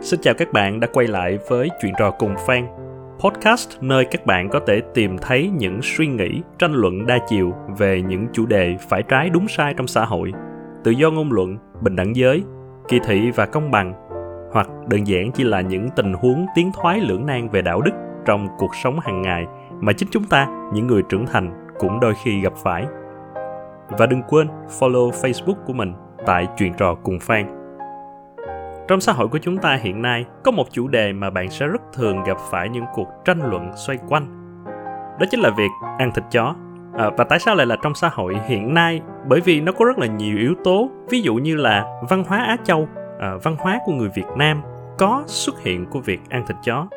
Xin chào các bạn đã quay lại với Chuyện trò cùng Phan Podcast nơi các bạn có thể tìm thấy những suy nghĩ, tranh luận đa chiều về những chủ đề phải trái đúng sai trong xã hội Tự do ngôn luận, bình đẳng giới, kỳ thị và công bằng Hoặc đơn giản chỉ là những tình huống tiến thoái lưỡng nan về đạo đức trong cuộc sống hàng ngày mà chính chúng ta, những người trưởng thành, cũng đôi khi gặp phải và đừng quên follow Facebook của mình tại Chuyện trò cùng Phan. Trong xã hội của chúng ta hiện nay, có một chủ đề mà bạn sẽ rất thường gặp phải những cuộc tranh luận xoay quanh. Đó chính là việc ăn thịt chó. À, và tại sao lại là trong xã hội hiện nay? Bởi vì nó có rất là nhiều yếu tố, ví dụ như là văn hóa Á Châu, à, văn hóa của người Việt Nam có xuất hiện của việc ăn thịt chó.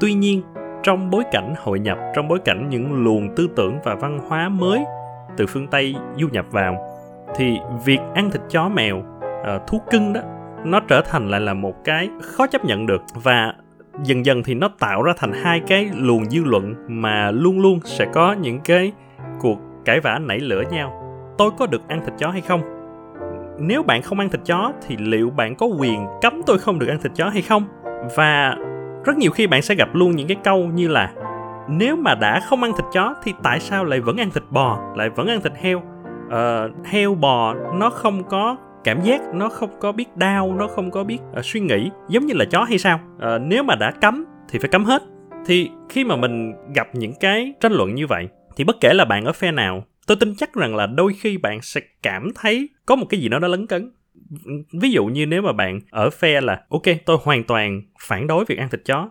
Tuy nhiên, trong bối cảnh hội nhập, trong bối cảnh những luồng tư tưởng và văn hóa mới từ phương Tây du nhập vào thì việc ăn thịt chó mèo uh, thú cưng đó nó trở thành lại là một cái khó chấp nhận được và dần dần thì nó tạo ra thành hai cái luồng dư luận mà luôn luôn sẽ có những cái cuộc cãi vã nảy lửa nhau. Tôi có được ăn thịt chó hay không? Nếu bạn không ăn thịt chó thì liệu bạn có quyền cấm tôi không được ăn thịt chó hay không? Và rất nhiều khi bạn sẽ gặp luôn những cái câu như là nếu mà đã không ăn thịt chó thì tại sao lại vẫn ăn thịt bò lại vẫn ăn thịt heo? Ờ, heo bò nó không có cảm giác nó không có biết đau nó không có biết uh, suy nghĩ giống như là chó hay sao? Uh, nếu mà đã cấm thì phải cấm hết. Thì khi mà mình gặp những cái tranh luận như vậy thì bất kể là bạn ở phe nào tôi tin chắc rằng là đôi khi bạn sẽ cảm thấy có một cái gì đó nó lấn cấn. Ví dụ như nếu mà bạn ở phe là ok tôi hoàn toàn phản đối việc ăn thịt chó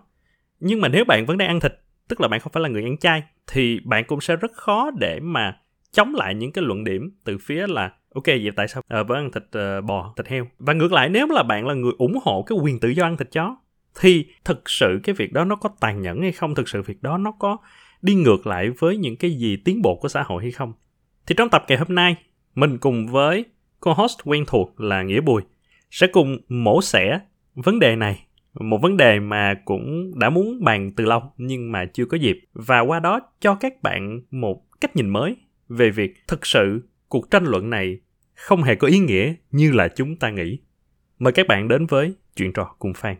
nhưng mà nếu bạn vẫn đang ăn thịt tức là bạn không phải là người ăn chay thì bạn cũng sẽ rất khó để mà chống lại những cái luận điểm từ phía là ok vậy tại sao? Ờ, à, vẫn ăn thịt uh, bò thịt heo. Và ngược lại nếu là bạn là người ủng hộ cái quyền tự do ăn thịt chó thì thực sự cái việc đó nó có tàn nhẫn hay không? Thực sự việc đó nó có đi ngược lại với những cái gì tiến bộ của xã hội hay không? Thì trong tập ngày hôm nay mình cùng với co-host quen thuộc là nghĩa bùi sẽ cùng mổ xẻ vấn đề này. Một vấn đề mà cũng đã muốn bàn từ lâu nhưng mà chưa có dịp. Và qua đó cho các bạn một cách nhìn mới về việc thực sự cuộc tranh luận này không hề có ý nghĩa như là chúng ta nghĩ. Mời các bạn đến với chuyện trò cùng Phan.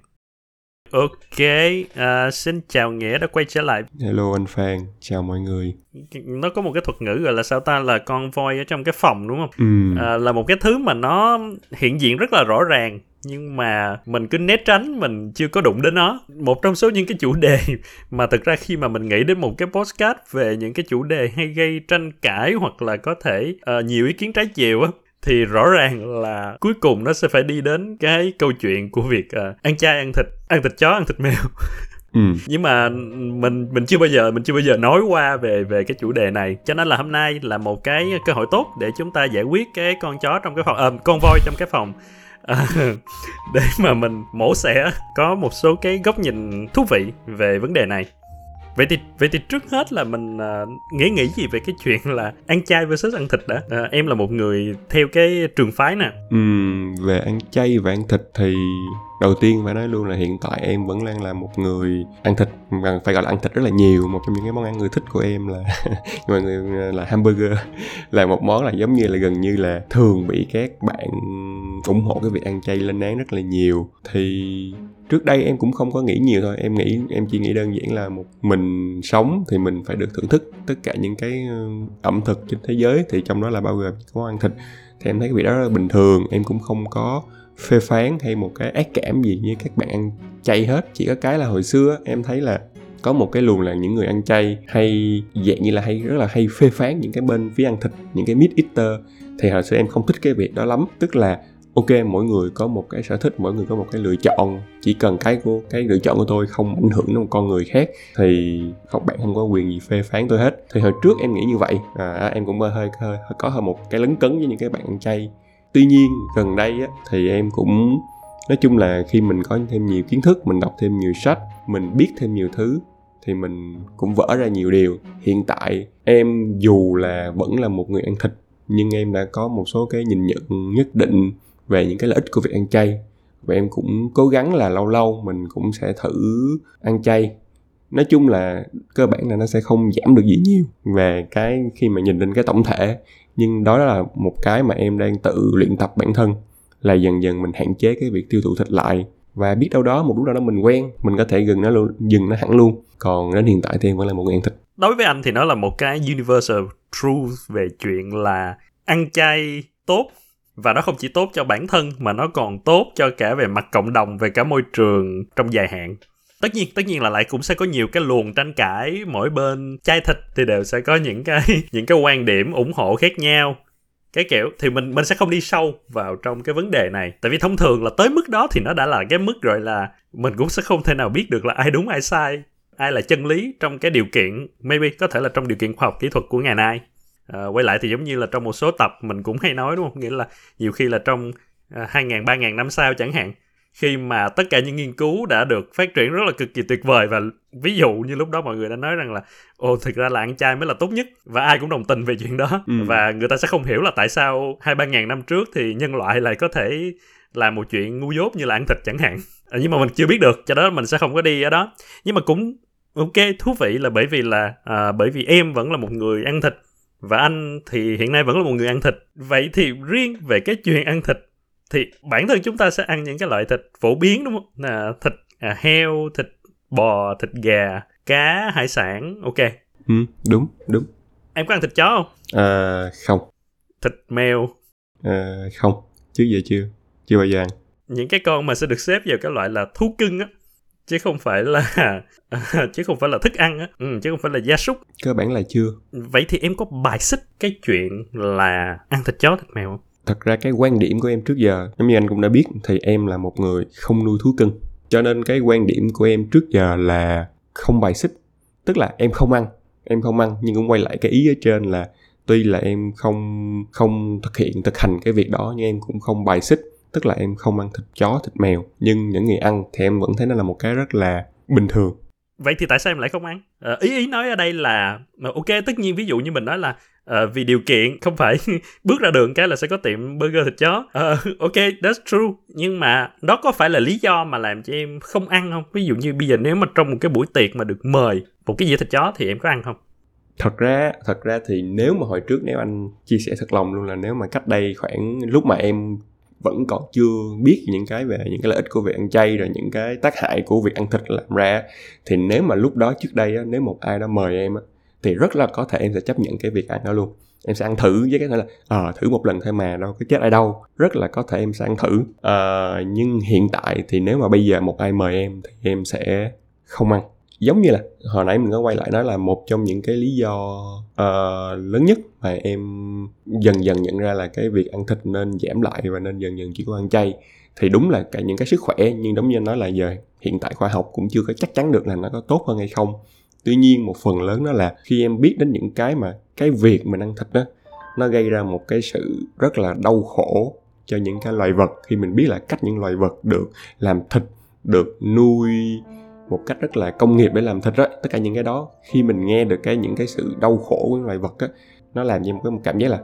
Ok, uh, xin chào Nghĩa đã quay trở lại. Hello anh Phan, chào mọi người. Nó có một cái thuật ngữ gọi là sao ta là con voi ở trong cái phòng đúng không? Ừ. Uh, là một cái thứ mà nó hiện diện rất là rõ ràng nhưng mà mình cứ né tránh mình chưa có đụng đến nó một trong số những cái chủ đề mà thực ra khi mà mình nghĩ đến một cái postcard về những cái chủ đề hay gây tranh cãi hoặc là có thể uh, nhiều ý kiến trái chiều á thì rõ ràng là cuối cùng nó sẽ phải đi đến cái câu chuyện của việc uh, ăn chay ăn thịt ăn thịt chó ăn thịt mèo. Ừ. nhưng mà mình mình chưa bao giờ mình chưa bao giờ nói qua về về cái chủ đề này. Cho nên là hôm nay là một cái cơ hội tốt để chúng ta giải quyết cái con chó trong cái phòng à, con voi trong cái phòng. À, để mà mình mổ xẻ có một số cái góc nhìn thú vị về vấn đề này vậy thì vậy thì trước hết là mình uh, nghĩ nghĩ gì về cái chuyện là ăn chay versus ăn thịt đã? Uh, em là một người theo cái trường phái nè. Ừ, về ăn chay và ăn thịt thì đầu tiên phải nói luôn là hiện tại em vẫn đang là một người ăn thịt phải gọi là ăn thịt rất là nhiều. Một trong những cái món ăn người thích của em là mọi người, là hamburger. Là một món là giống như là gần như là thường bị các bạn ủng hộ cái việc ăn chay lên án rất là nhiều. Thì trước đây em cũng không có nghĩ nhiều thôi. Em nghĩ, em chỉ nghĩ đơn giản là một mình sống thì mình phải được thưởng thức tất cả những cái ờ, ẩm thực trên thế giới. Thì trong đó là bao gồm món ăn thịt. Thì em thấy cái việc đó rất là bình thường. Em cũng không có phê phán hay một cái ác cảm gì như các bạn ăn chay hết. Chỉ có cái là hồi xưa em thấy là có một cái luồng là những người ăn chay hay dạng như là hay rất là hay phê phán những cái bên phía ăn thịt những cái meat eater. Thì hồi xưa em không thích cái việc đó lắm. Tức là ok mỗi người có một cái sở thích mỗi người có một cái lựa chọn. Chỉ cần cái của cái lựa chọn của tôi không ảnh hưởng đến một con người khác thì không bạn không có quyền gì phê phán tôi hết. Thì hồi trước em nghĩ như vậy. À, em cũng hơi, hơi, hơi có hơi một cái lấn cấn với những cái bạn ăn chay tuy nhiên gần đây á, thì em cũng nói chung là khi mình có thêm nhiều kiến thức mình đọc thêm nhiều sách mình biết thêm nhiều thứ thì mình cũng vỡ ra nhiều điều. Hiện tại em dù là vẫn là một người ăn thịt nhưng em đã có một số cái nhìn nhận nhất định về những cái lợi ích của việc ăn chay. Và em cũng cố gắng là lâu lâu mình cũng sẽ thử ăn chay. Nói chung là cơ bản là nó sẽ không giảm được gì nhiều về cái khi mà nhìn lên cái tổng thể nhưng đó là một cái mà em đang tự luyện tập bản thân, là dần dần mình hạn chế cái việc tiêu thụ thịt lại. Và biết đâu đó một lúc nào đó mình quen, mình có thể dừng nó luôn, dừng nó hẳn luôn. Còn đến hiện tại thì em vẫn là một người ăn thịt. Đối với anh thì nó là một cái universal truth về chuyện là ăn chay tốt, và nó không chỉ tốt cho bản thân mà nó còn tốt cho cả về mặt cộng đồng, về cả môi trường trong dài hạn tất nhiên tất nhiên là lại cũng sẽ có nhiều cái luồng tranh cãi. Mỗi bên chai thịt thì đều sẽ có những cái những cái quan điểm ủng hộ khác nhau. Cái kiểu thì mình mình sẽ không đi sâu vào trong cái vấn đề này. Tại vì thông thường là tới mức đó thì nó đã là cái mức rồi là mình cũng sẽ không thể nào biết được là ai đúng ai sai ai là chân lý trong cái điều kiện maybe có thể là trong điều kiện khoa học kỹ thuật của ngày nay. À, quay lại thì giống như là trong một số tập mình cũng hay nói đúng không? Nghĩa là nhiều khi là trong ờ, hai ngàn ba ngàn năm sau chẳng hạn khi mà tất cả những nghiên cứu đã được phát triển rất là cực kỳ tuyệt vời và ví dụ như lúc đó mọi người đã nói rằng là ồ thực ra là ăn chay mới là tốt nhất và ai cũng đồng tình về chuyện đó. Ừ. và người ta sẽ không hiểu là tại sao hai ba ngàn năm trước thì nhân loại lại có thể làm một chuyện ngu dốt như là ăn thịt chẳng hạn. À, nhưng mà mình chưa biết được cho đó mình sẽ không có đi ở đó. Nhưng mà cũng ok thú vị là bởi vì là à, bởi vì em vẫn là một người ăn thịt và anh thì hiện nay vẫn là một người ăn thịt. Vậy thì riêng về cái chuyện ăn thịt thì bản thân chúng ta sẽ ăn những cái loại thịt phổ biến đúng không? Là thịt à, heo thịt bò thịt gà cá hải sản ok. Ừ, đúng đúng. Em có ăn thịt chó không? À, không. Thịt mèo. À, không. Chứ giờ chưa chưa bao giờ ăn. Những cái con mà sẽ được xếp vào cái loại là thú cưng á chứ không phải là chứ không phải là thức ăn á ừ, chứ không phải là gia súc. Cơ bản là chưa. Vậy thì em có bài xích cái chuyện là ăn thịt chó thịt mèo không thật ra cái quan điểm của em trước giờ giống như anh cũng đã biết thì em là một người không nuôi thú cưng. Cho nên cái quan điểm của em trước giờ là không bài xích. Tức là em không ăn em không ăn nhưng cũng quay lại cái ý ở trên là tuy là em không không thực hiện thực hành cái việc đó nhưng em cũng không bài xích. Tức là em không ăn thịt chó thịt mèo. Nhưng những người ăn thì em vẫn thấy nó là một cái rất là bình thường. Vậy thì tại sao em lại không ăn? À, ý ý nói ở đây là ok tất nhiên ví dụ như mình nói là uh, vì điều kiện không phải bước ra đường cái là sẽ có tiệm burger thịt chó. Uh, ok that's true. Nhưng mà đó có phải là lý do mà làm cho em không ăn không? Ví dụ như bây giờ nếu mà trong một cái buổi tiệc mà được mời một cái dĩa thịt chó thì em có ăn không? Thật ra thật ra thì nếu mà hồi trước nếu anh chia sẻ thật lòng luôn là nếu mà cách đây khoảng lúc mà em vẫn còn chưa biết những cái về những cái lợi ích của việc ăn chay rồi những cái tác hại của việc ăn thịt làm ra thì nếu mà lúc đó trước đây á, nếu một ai đó mời em á, thì rất là có thể em sẽ chấp nhận cái việc ăn đó luôn. Em sẽ ăn thử với cái này là ờ à, thử một lần thôi mà đâu có chết ai đâu. Rất là có thể em sẽ ăn thử. À, nhưng hiện tại thì nếu mà bây giờ một ai mời em thì em sẽ không ăn. Giống như là hồi nãy mình có quay lại nói là một trong những cái lý do uh, lớn nhất mà em dần dần nhận ra là cái việc ăn thịt nên giảm lại và nên dần dần chỉ có ăn chay thì đúng là cả những cái sức khỏe nhưng đúng như anh nói là giờ hiện tại khoa học cũng chưa có chắc chắn được là nó có tốt hơn hay không tuy nhiên một phần lớn đó là khi em biết đến những cái mà, cái việc mình ăn thịt đó, nó gây ra một cái sự rất là đau khổ cho những cái loài vật. Khi mình biết là cách những loài vật được làm thịt, được nuôi một cách rất là công nghiệp để làm thịt đó, tất cả những cái đó, khi mình nghe được cái những cái sự đau khổ của loài vật á nó làm cho em có một cảm giác là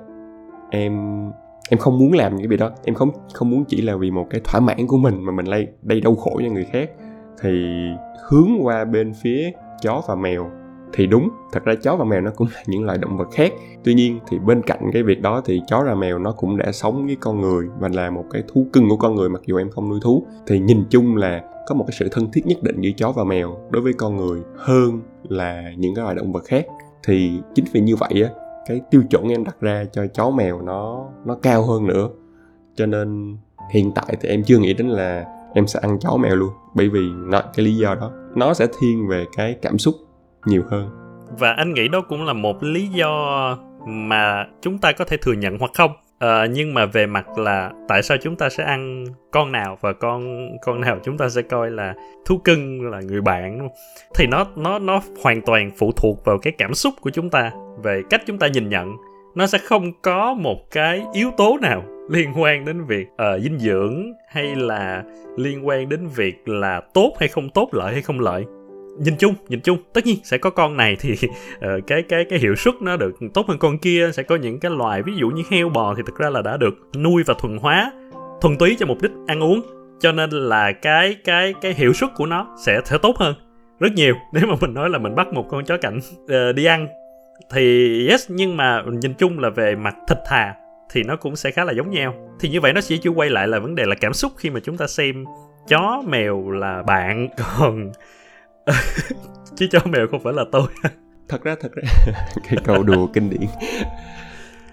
em em không muốn làm những cái việc đó. Em không không muốn chỉ là vì một cái thỏa mãn của mình mà mình lay đây đau khổ cho người khác. Thì hướng qua bên phía chó và mèo. Thì đúng, thật ra chó và mèo nó cũng là những loài động vật khác. Tuy nhiên thì bên cạnh cái việc đó thì chó và mèo nó cũng đã sống với con người và là một cái thú cưng của con người mặc dù em không nuôi thú. Thì nhìn chung là có một cái sự thân thiết nhất định giữa chó và mèo đối với con người hơn là những cái loài động vật khác. Thì chính vì như vậy á, cái tiêu chuẩn em đặt ra cho chó mèo nó nó cao hơn nữa. Cho nên hiện tại thì em chưa nghĩ đến là em sẽ ăn chó mèo luôn. Bởi vì nó cái lý do đó nó sẽ thiên về cái cảm xúc nhiều hơn. Và anh nghĩ đó cũng là một lý do mà chúng ta có thể thừa nhận hoặc không? À, nhưng mà về mặt là tại sao chúng ta sẽ ăn con nào và con con nào chúng ta sẽ coi là thú cưng là người bạn thì nó nó nó hoàn toàn phụ thuộc vào cái cảm xúc của chúng ta về cách chúng ta nhìn nhận. Nó sẽ không có một cái yếu tố nào liên quan đến việc uh, dinh dưỡng hay là liên quan đến việc là tốt hay không tốt lợi hay không lợi? Nhìn chung nhìn chung. Tất nhiên sẽ có con này thì uh, cái cái cái hiệu suất nó được tốt hơn con kia. Sẽ có những cái loài ví dụ như heo bò thì thực ra là đã được nuôi và thuần hóa thuần túy cho mục đích ăn uống. Cho nên là cái cái cái hiệu suất của nó sẽ sẽ tốt hơn rất nhiều. Nếu mà mình nói là mình bắt một con chó cảnh uh, đi ăn thì yes nhưng mà nhìn chung là về mặt thịt thà thì nó cũng sẽ khá là giống nhau. Thì như vậy nó sẽ chỉ quay lại là vấn đề là cảm xúc khi mà chúng ta xem chó, mèo là bạn. Còn chứ chó, mèo không phải là tôi. Thật ra thật ra, cái câu đùa kinh điển.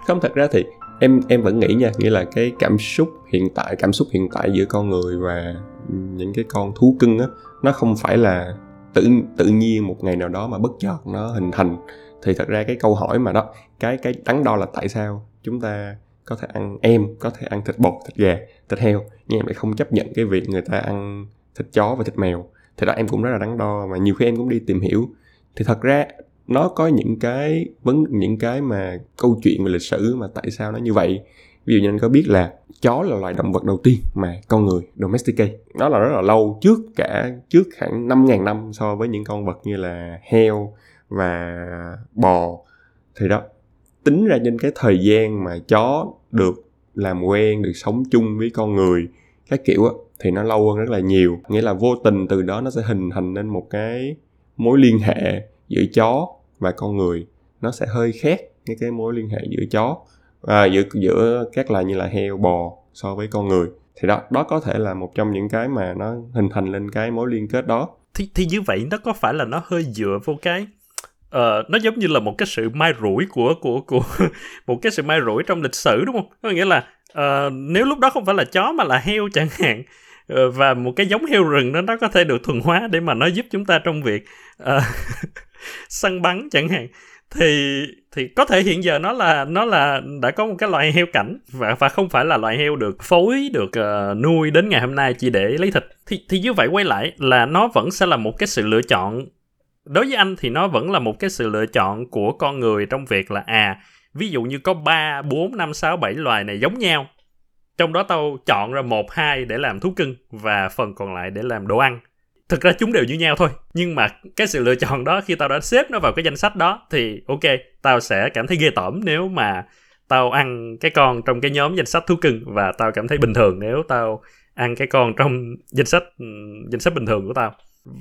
Không, thật ra thì em em vẫn nghĩ nha, nghĩa là cái cảm xúc hiện tại, cảm xúc hiện tại giữa con người và những cái con thú cưng á, nó không phải là tự tự nhiên một ngày nào đó mà bất chợt nó hình thành. Thì thật ra cái câu hỏi mà đó, cái cái đắn đo là tại sao chúng ta có thể ăn em có thể ăn thịt bò, thịt gà, thịt heo. Nhưng em lại không chấp nhận cái việc người ta ăn thịt chó và thịt mèo. Thì đó, em cũng rất là đắn đo mà nhiều khi em cũng đi tìm hiểu. Thì thật ra, nó có những cái vấn, những cái mà câu chuyện về lịch sử mà tại sao nó như vậy. Ví dụ như anh có biết là chó là loài động vật đầu tiên mà con người domesticate. Nó là rất là lâu, trước cả, trước khoảng 5.000 năm so với những con vật như là heo và bò. Thì đó, tính ra trên cái thời gian mà chó được làm quen được sống chung với con người các kiểu á thì nó lâu hơn rất là nhiều. Nghĩa là vô tình từ đó nó sẽ hình thành nên một cái mối liên hệ giữa chó và con người. Nó sẽ hơi khác những cái mối liên hệ giữa chó à, giữa giữa các loài như là heo bò so với con người. Thì đó đó có thể là một trong những cái mà nó hình thành lên cái mối liên kết đó. Thì thì như vậy nó có phải là nó hơi dựa vô cái uh, nó giống như là một cái sự mai rủi của của của một cái sự mai rủi trong lịch sử đúng không? Có nghĩa là uh, nếu lúc đó không phải là chó mà là heo chẳng hạn uh, và một cái giống heo rừng đó nó có thể được thuần hóa để mà nó giúp chúng ta trong việc uh, săn bắn chẳng hạn. Thì thì có thể hiện giờ nó là nó là đã có một cái loại heo cảnh và và không phải là loại heo được phối được uh, nuôi đến ngày hôm nay chỉ để lấy thịt. Thì thì như vậy quay lại là nó vẫn sẽ là một cái sự lựa chọn đối với anh thì nó vẫn là một cái sự lựa chọn của con người trong việc là à ví dụ như có 3, 4, 5, 6, 7 loài này giống nhau trong đó tao chọn ra một hai để làm thú cưng và phần còn lại để làm đồ ăn. Thực ra chúng đều như nhau thôi nhưng mà cái sự lựa chọn đó khi tao đã xếp nó vào cái danh sách đó thì ok tao sẽ cảm thấy ghê tởm nếu mà tao ăn cái con trong cái nhóm danh sách thú cưng và tao cảm thấy bình thường nếu tao ăn cái con trong danh sách ừ, danh sách bình thường của tao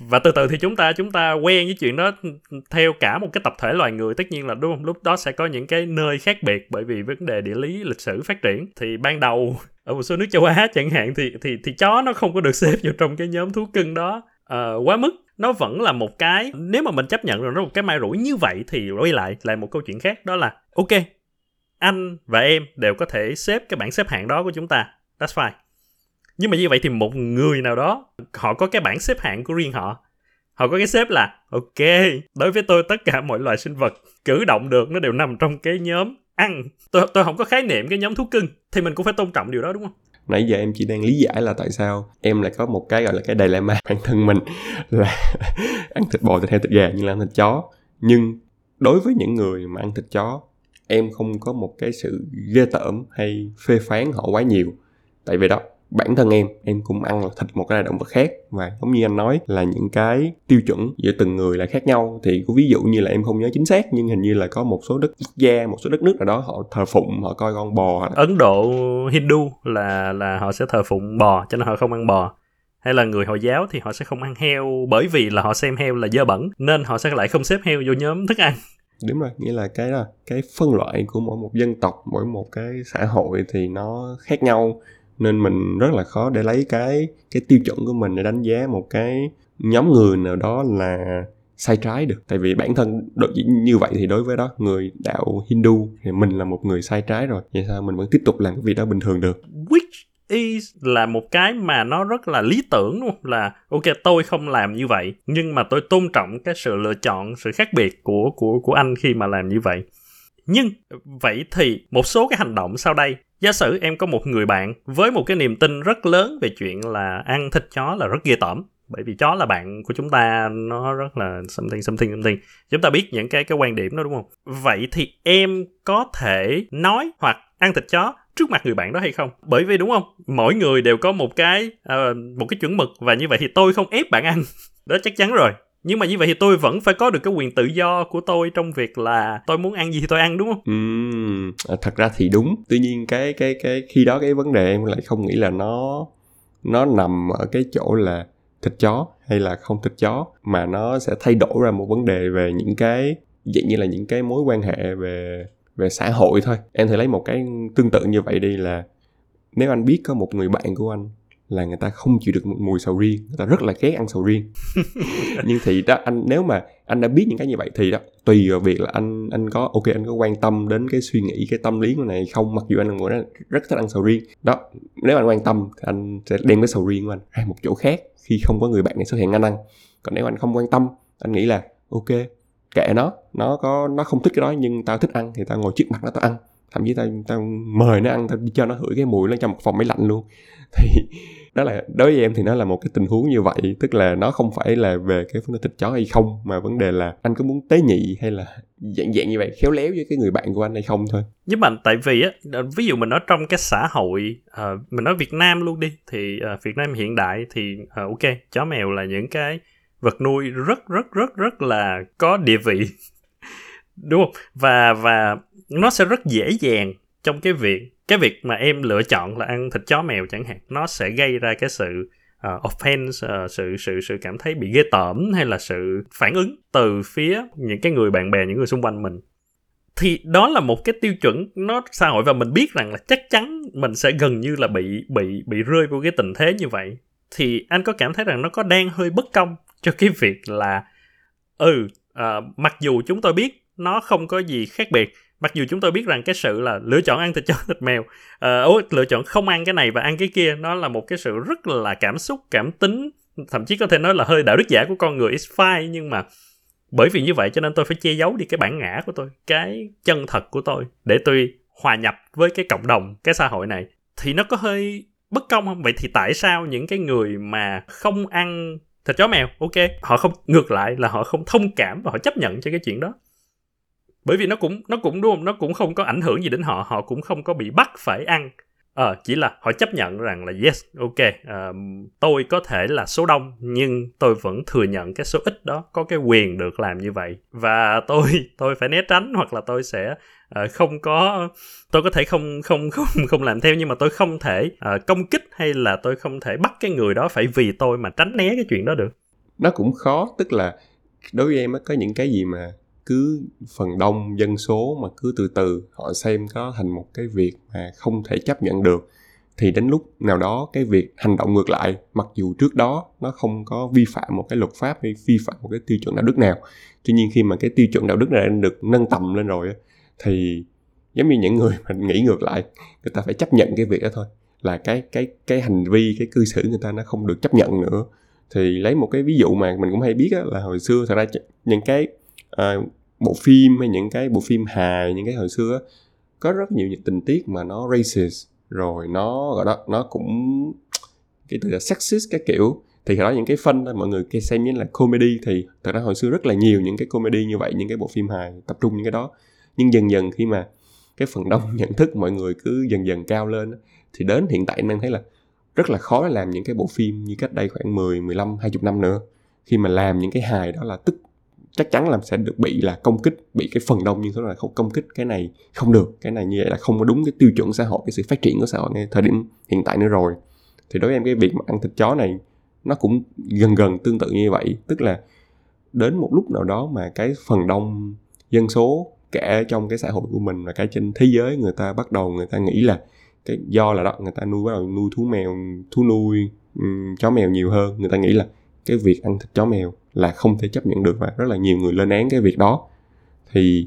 và từ từ thì chúng ta chúng ta quen với chuyện đó theo cả một cái tập thể loài người. Tất nhiên là đúng không? Lúc đó sẽ có những cái nơi khác biệt bởi vì vấn đề địa lý lịch sử phát triển. Thì ban đầu ở một số nước châu Á chẳng hạn thì thì thì chó nó không có được xếp vào trong cái nhóm thú cưng đó. Uh, quá mức. Nó vẫn là một cái nếu mà mình chấp nhận rồi nó một cái mai rủi như vậy thì quay lại lại một câu chuyện khác đó là ok anh và em đều có thể xếp cái bảng xếp hạng đó của chúng ta. That's fine nhưng mà như vậy thì một người nào đó, họ có cái bảng xếp hạng của riêng họ. Họ có cái xếp là, ok, đối với tôi tất cả mọi loài sinh vật cử động được nó đều nằm trong cái nhóm ăn. Tôi tôi không có khái niệm cái nhóm thú cưng, thì mình cũng phải tôn trọng điều đó, đúng không? Nãy giờ em chỉ đang lý giải là tại sao em lại có một cái gọi là cái dilemma bản thân mình là ăn thịt bò thịt heo thịt gà nhưng là ăn thịt chó. Nhưng đối với những người mà ăn thịt chó, em không có một cái sự ghê tởm hay phê phán họ quá nhiều. Tại vì đó bản thân em em cũng ăn thịt một cái động vật khác và giống như anh nói là những cái tiêu chuẩn giữa từng người là khác nhau. Thì có ví dụ như là em không nhớ chính xác nhưng hình như là có một số đất quốc gia một số đất nước nào đó họ thờ phụng họ coi con bò ấn độ hindu là là họ sẽ thờ phụng bò cho nên họ không ăn bò. Hay là người hồi giáo thì họ sẽ không ăn heo bởi vì là họ xem heo là dơ bẩn nên họ sẽ lại không xếp heo vô nhóm thức ăn. Đúng rồi nghĩa là cái là cái phân loại của mỗi một dân tộc mỗi một cái xã hội thì nó khác nhau nên mình rất là khó để lấy cái cái tiêu chuẩn của mình để đánh giá một cái nhóm người nào đó là sai trái được. Tại vì bản thân đối, như vậy thì đối với đó người đạo Hindu thì mình là một người sai trái rồi vậy sao mình vẫn tiếp tục làm cái việc đó bình thường được? Which is là một cái mà nó rất là lý tưởng đúng không? Là ok tôi không làm như vậy nhưng mà tôi tôn trọng cái sự lựa chọn sự khác biệt của của của anh khi mà làm như vậy. Nhưng vậy thì một số cái hành động sau đây giả sử em có một người bạn với một cái niềm tin rất lớn về chuyện là ăn thịt chó là rất ghê tởm. Bởi vì chó là bạn của chúng ta nó rất là something something something. Chúng ta biết những cái cái quan điểm đó đúng không? Vậy thì em có thể nói hoặc ăn thịt chó trước mặt người bạn đó hay không? Bởi vì đúng không? Mỗi người đều có một cái uh, một cái chuẩn mực và như vậy thì tôi không ép bạn ăn. Đó chắc chắn rồi nhưng mà như vậy thì tôi vẫn phải có được cái quyền tự do của tôi trong việc là tôi muốn ăn gì thì tôi ăn đúng không? Ừ, thật ra thì đúng. Tuy nhiên cái cái cái khi đó cái vấn đề em lại không nghĩ là nó nó nằm ở cái chỗ là thịt chó hay là không thịt chó mà nó sẽ thay đổi ra một vấn đề về những cái dạng như là những cái mối quan hệ về về xã hội thôi. Em thì lấy một cái tương tự như vậy đi là nếu anh biết có một người bạn của anh là người ta không chịu được mùi sầu riêng người ta rất là ghét ăn sầu riêng. Nhưng thì đó anh nếu mà anh đã biết những cái như vậy thì đó tùy vào việc là anh anh có ok anh có quan tâm đến cái suy nghĩ cái tâm lý của này không mặc dù anh là người đó rất thích ăn sầu riêng. Đó nếu anh quan tâm thì anh sẽ đem cái sầu riêng của anh ra một chỗ khác khi không có người bạn này xuất hiện anh ăn. Còn nếu anh không quan tâm anh nghĩ là ok kệ nó nó có nó không thích cái đó nhưng tao thích ăn thì tao ngồi trước mặt nó tao ăn. Thậm chí tao tao mời nó ăn tao cho nó hửi cái mùi nó trong một phòng máy lạnh luôn. Thì đó là đối với em thì nó là một cái tình huống như vậy tức là nó không phải là về cái vấn đề thịt chó hay không mà vấn đề là anh có muốn tế nhị hay là dạng dạng như vậy khéo léo với cái người bạn của anh hay không thôi. Nhưng mà tại vì á ví dụ mình nói trong cái xã hội uh, mình nói Việt Nam luôn đi thì uh, Việt Nam hiện đại thì uh, ok chó mèo là những cái vật nuôi rất rất rất rất là có địa vị đúng không? Và và nó sẽ rất dễ dàng trong cái việc cái việc mà em lựa chọn là ăn thịt chó mèo chẳng hạn nó sẽ gây ra cái sự uh, offense uh, sự sự sự cảm thấy bị ghê tởm hay là sự phản ứng từ phía những cái người bạn bè những người xung quanh mình. Thì đó là một cái tiêu chuẩn nó xã hội và mình biết rằng là chắc chắn mình sẽ gần như là bị bị bị rơi vào cái tình thế như vậy. Thì anh có cảm thấy rằng nó có đang hơi bất công cho cái việc là ừ uh, mặc dù chúng tôi biết nó không có gì khác biệt mặc dù chúng tôi biết rằng cái sự là lựa chọn ăn thịt chó thịt mèo uh, lựa chọn không ăn cái này và ăn cái kia nó là một cái sự rất là cảm xúc cảm tính thậm chí có thể nói là hơi đạo đức giả của con người is fine nhưng mà bởi vì như vậy cho nên tôi phải che giấu đi cái bản ngã của tôi cái chân thật của tôi để tôi hòa nhập với cái cộng đồng cái xã hội này. Thì nó có hơi bất công không? Vậy thì tại sao những cái người mà không ăn thịt chó mèo ok họ không ngược lại là họ không thông cảm và họ chấp nhận cho cái chuyện đó? Bởi vì nó cũng nó cũng đúng không? Nó cũng không có ảnh hưởng gì đến họ họ cũng không có bị bắt phải ăn. À, chỉ là họ chấp nhận rằng là yes ok uh, tôi có thể là số đông nhưng tôi vẫn thừa nhận cái số ít đó có cái quyền được làm như vậy. Và tôi tôi phải né tránh hoặc là tôi sẽ uh, không có tôi có thể không không không không làm theo nhưng mà tôi không thể uh, công kích hay là tôi không thể bắt cái người đó phải vì tôi mà tránh né cái chuyện đó được. Nó cũng khó tức là đối với em có những cái gì mà cứ phần đông dân số mà cứ từ từ họ xem có thành một cái việc mà không thể chấp nhận được thì đến lúc nào đó cái việc hành động ngược lại mặc dù trước đó nó không có vi phạm một cái luật pháp hay vi phạm một cái tiêu chuẩn đạo đức nào tuy nhiên khi mà cái tiêu chuẩn đạo đức này được nâng tầm lên rồi thì giống như những người mà nghĩ ngược lại người ta phải chấp nhận cái việc đó thôi. Là cái cái cái hành vi cái cư xử người ta nó không được chấp nhận nữa. Thì lấy một cái ví dụ mà mình cũng hay biết á, là hồi xưa thật ra những cái uh, bộ phim hay những cái bộ phim hài những cái hồi xưa có rất nhiều những tình tiết mà nó racist. Rồi nó gọi đó nó cũng cái từ là sexist cái kiểu. Thì đó những cái phân đó mọi người kia xem như là comedy thì thật ra hồi xưa rất là nhiều những cái comedy như vậy những cái bộ phim hài tập trung những cái đó. Nhưng dần dần khi mà cái phần đông nhận thức mọi người cứ dần dần cao lên thì đến hiện tại em thấy là rất là khó làm những cái bộ phim như cách đây khoảng 10, 15, 20 năm nữa. Khi mà làm những cái hài đó là tức chắc chắn là sẽ được bị là công kích bị cái phần đông như số là không công kích cái này không được. Cái này như vậy là không có đúng cái tiêu chuẩn xã hội cái sự phát triển của xã hội ngay thời điểm hiện tại nữa rồi. Thì đối với em cái việc mà ăn thịt chó này nó cũng gần gần tương tự như vậy. Tức là đến một lúc nào đó mà cái phần đông dân số kể trong cái xã hội của mình và cái trên thế giới người ta bắt đầu người ta nghĩ là cái do là đó người ta nuôi bắt đầu nuôi thú mèo thú nuôi um, chó mèo nhiều hơn. Người ta nghĩ là cái việc ăn thịt chó mèo là không thể chấp nhận được và rất là nhiều người lên án cái việc đó. Thì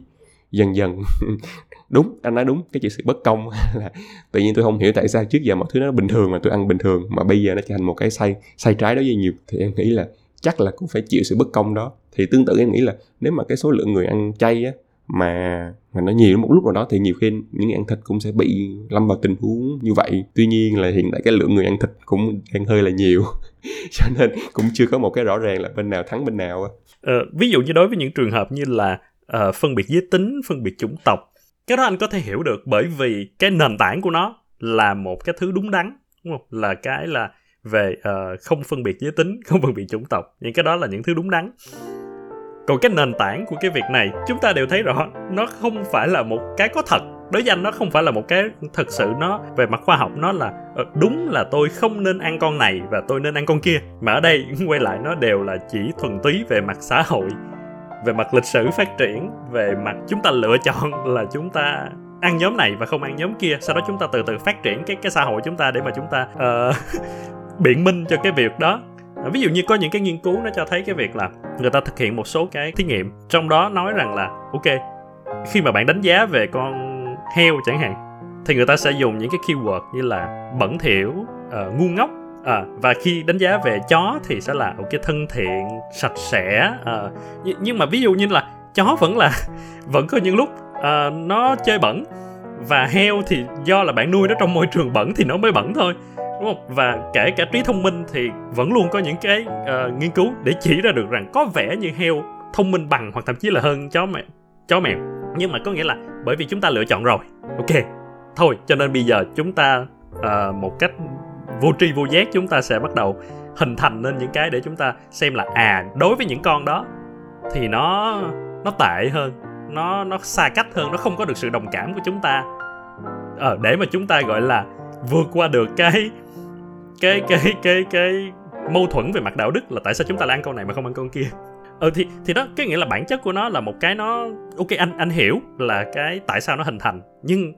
dần dần đúng, anh nói đúng, cái chuyện sự bất công là tự nhiên tôi không hiểu tại sao trước giờ mọi thứ nó bình thường mà tôi ăn bình thường mà bây giờ nó trở thành một cái sai sai trái đối với nhiều, thì em nghĩ là chắc là cũng phải chịu sự bất công đó. Thì tương tự em nghĩ là nếu mà cái số lượng người ăn chay á mà mà nó nhiều một lúc nào đó thì nhiều khi những người ăn thịt cũng sẽ bị lâm vào tình huống như vậy. Tuy nhiên là hiện tại cái lượng người ăn thịt cũng đang hơi là nhiều. Cho nên cũng chưa có một cái rõ ràng là bên nào thắng bên nào ờ, ví dụ như đối với những trường hợp như là uh, phân biệt giới tính phân biệt chủng tộc cái đó anh có thể hiểu được bởi vì cái nền tảng của nó là một cái thứ đúng đắn đúng không? Là cái là về uh, không phân biệt giới tính không phân biệt chủng tộc. Những cái đó là những thứ đúng đắn còn cái nền tảng của cái việc này chúng ta đều thấy rõ nó không phải là một cái có thật. Đối với anh nó không phải là một cái thực sự nó về mặt khoa học nó là ờ, đúng là tôi không nên ăn con này và tôi nên ăn con kia. Mà ở đây quay lại nó đều là chỉ thuần túy về mặt xã hội về mặt lịch sử phát triển về mặt chúng ta lựa chọn là chúng ta ăn nhóm này và không ăn nhóm kia. Sau đó chúng ta từ từ phát triển cái cái xã hội chúng ta để mà chúng ta uh, biện minh cho cái việc đó. À, ví dụ như có những cái nghiên cứu nó cho thấy cái việc là người ta thực hiện một số cái thí nghiệm trong đó nói rằng là ok khi mà bạn đánh giá về con heo chẳng hạn thì người ta sẽ dùng những cái keyword như là bẩn thỉu uh, ngu ngốc à, và khi đánh giá về chó thì sẽ là ok thân thiện sạch sẽ à, nhưng mà ví dụ như là chó vẫn là vẫn có những lúc à, nó chơi bẩn và heo thì do là bạn nuôi nó trong môi trường bẩn thì nó mới bẩn thôi đúng không? Và kể cả trí thông minh thì vẫn luôn có những cái uh, nghiên cứu để chỉ ra được rằng có vẻ như heo thông minh bằng hoặc thậm chí là hơn chó mèo chó mèo. Nhưng mà có nghĩa là bởi vì chúng ta lựa chọn rồi. Ok thôi cho nên bây giờ chúng ta uh, một cách vô tri vô giác chúng ta sẽ bắt đầu hình thành nên những cái để chúng ta xem là à đối với những con đó thì nó nó tệ hơn nó nó xa cách hơn nó không có được sự đồng cảm của chúng ta. Ờ, để mà chúng ta gọi là vượt qua được cái cái cái cái cái mâu thuẫn về mặt đạo đức là tại sao chúng ta lại ăn con này mà không ăn con kia? Ừ thì thì đó, cái nghĩa là bản chất của nó là một cái nó, ok, anh anh hiểu là cái tại sao nó hình thành, nhưng